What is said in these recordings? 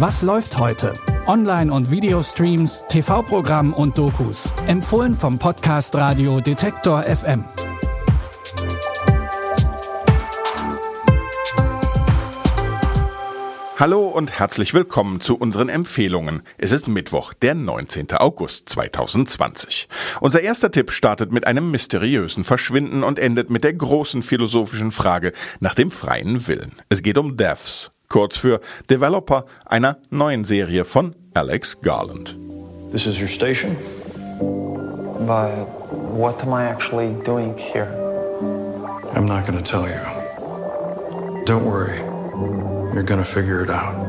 Was läuft heute? Online- und Videostreams, TV-Programm und Dokus. Empfohlen vom Podcast Radio Detektor FM. Hallo und herzlich willkommen zu unseren Empfehlungen. Es ist Mittwoch, der 19. August 2020. Unser erster Tipp startet mit einem mysteriösen Verschwinden und endet mit der großen philosophischen Frage nach dem freien Willen. Es geht um Devs, kurz für Developer einer neuen Serie von Alex Garland. This is your station? But what am I actually doing here? I'm not gonna tell you. Don't worry. You're gonna figure it out.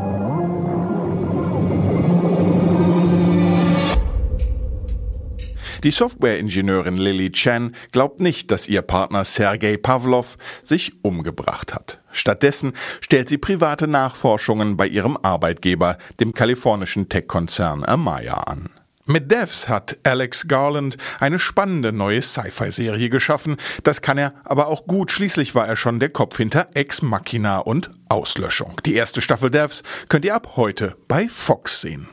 Die Softwareingenieurin Lily Chen glaubt nicht, dass ihr Partner Sergei Pavlov sich umgebracht hat. Stattdessen stellt sie private Nachforschungen bei ihrem Arbeitgeber, dem kalifornischen Tech-Konzern Amaya, an. Mit Devs hat Alex Garland eine spannende neue Sci-Fi-Serie geschaffen. Das kann er aber auch gut. Schließlich war er schon der Kopf hinter Ex Machina und Auslöschung. Die erste Staffel Devs könnt ihr ab heute bei Fox sehen.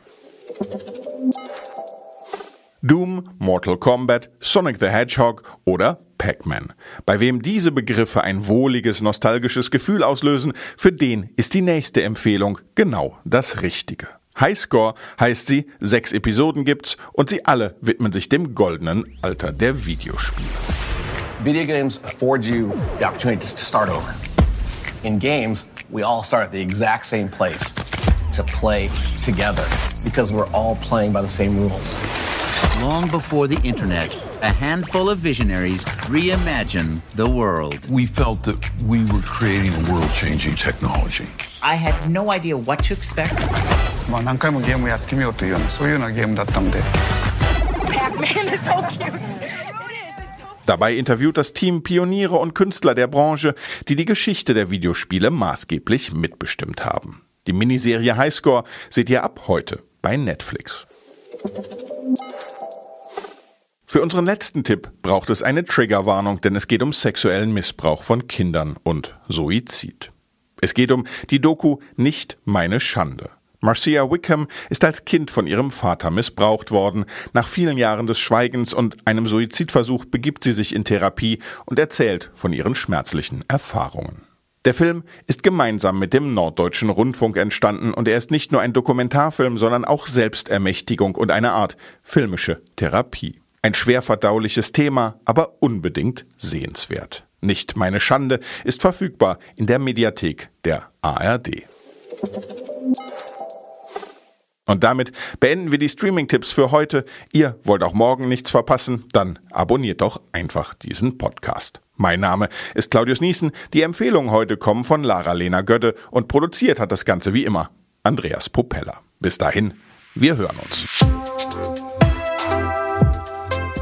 Doom, Mortal Kombat, Sonic the Hedgehog oder Pac-Man. Bei wem diese Begriffe ein wohliges, nostalgisches Gefühl auslösen, für den ist die nächste Empfehlung genau das Richtige. Highscore heißt sie, sechs Episoden gibt's und sie alle widmen sich dem goldenen Alter der Videospiele. Video games afford you the opportunity to start over. In games, we all start at the exact same place to play together because we're all playing by the same rules. Long before the internet, a handful of visionaries reimagined the world. We felt that we were creating a world changing technology. I had no idea what to expect. まあ何回もゲームやってみようというようなそういうようなゲームだったので Pac-Man is so cute. Dabei interviewt das Team Pioniere und Künstler der Branche, die die Geschichte der Videospiele maßgeblich mitbestimmt haben. Die Miniserie Highscore seht ihr ab heute bei Netflix. Für unseren letzten Tipp braucht es eine Triggerwarnung, denn es geht um sexuellen Missbrauch von Kindern und Suizid. Es geht um die Doku Nicht meine Schande. Marcia Wickham ist als Kind von ihrem Vater missbraucht worden. Nach vielen Jahren des Schweigens und einem Suizidversuch begibt sie sich in Therapie und erzählt von ihren schmerzlichen Erfahrungen. Der Film ist gemeinsam mit dem Norddeutschen Rundfunk entstanden und er ist nicht nur ein Dokumentarfilm, sondern auch Selbstermächtigung und eine Art filmische Therapie. Ein schwer verdauliches Thema, aber unbedingt sehenswert. Nicht meine Schande ist verfügbar in der Mediathek der ARD. Und damit beenden wir die Streaming-Tipps für heute. Ihr wollt auch morgen nichts verpassen? Dann abonniert doch einfach diesen Podcast. Mein Name ist Claudius Niesen. Die Empfehlungen heute kommen von Lara-Lena Götte und produziert hat das Ganze wie immer Andreas Popella. Bis dahin, wir hören uns.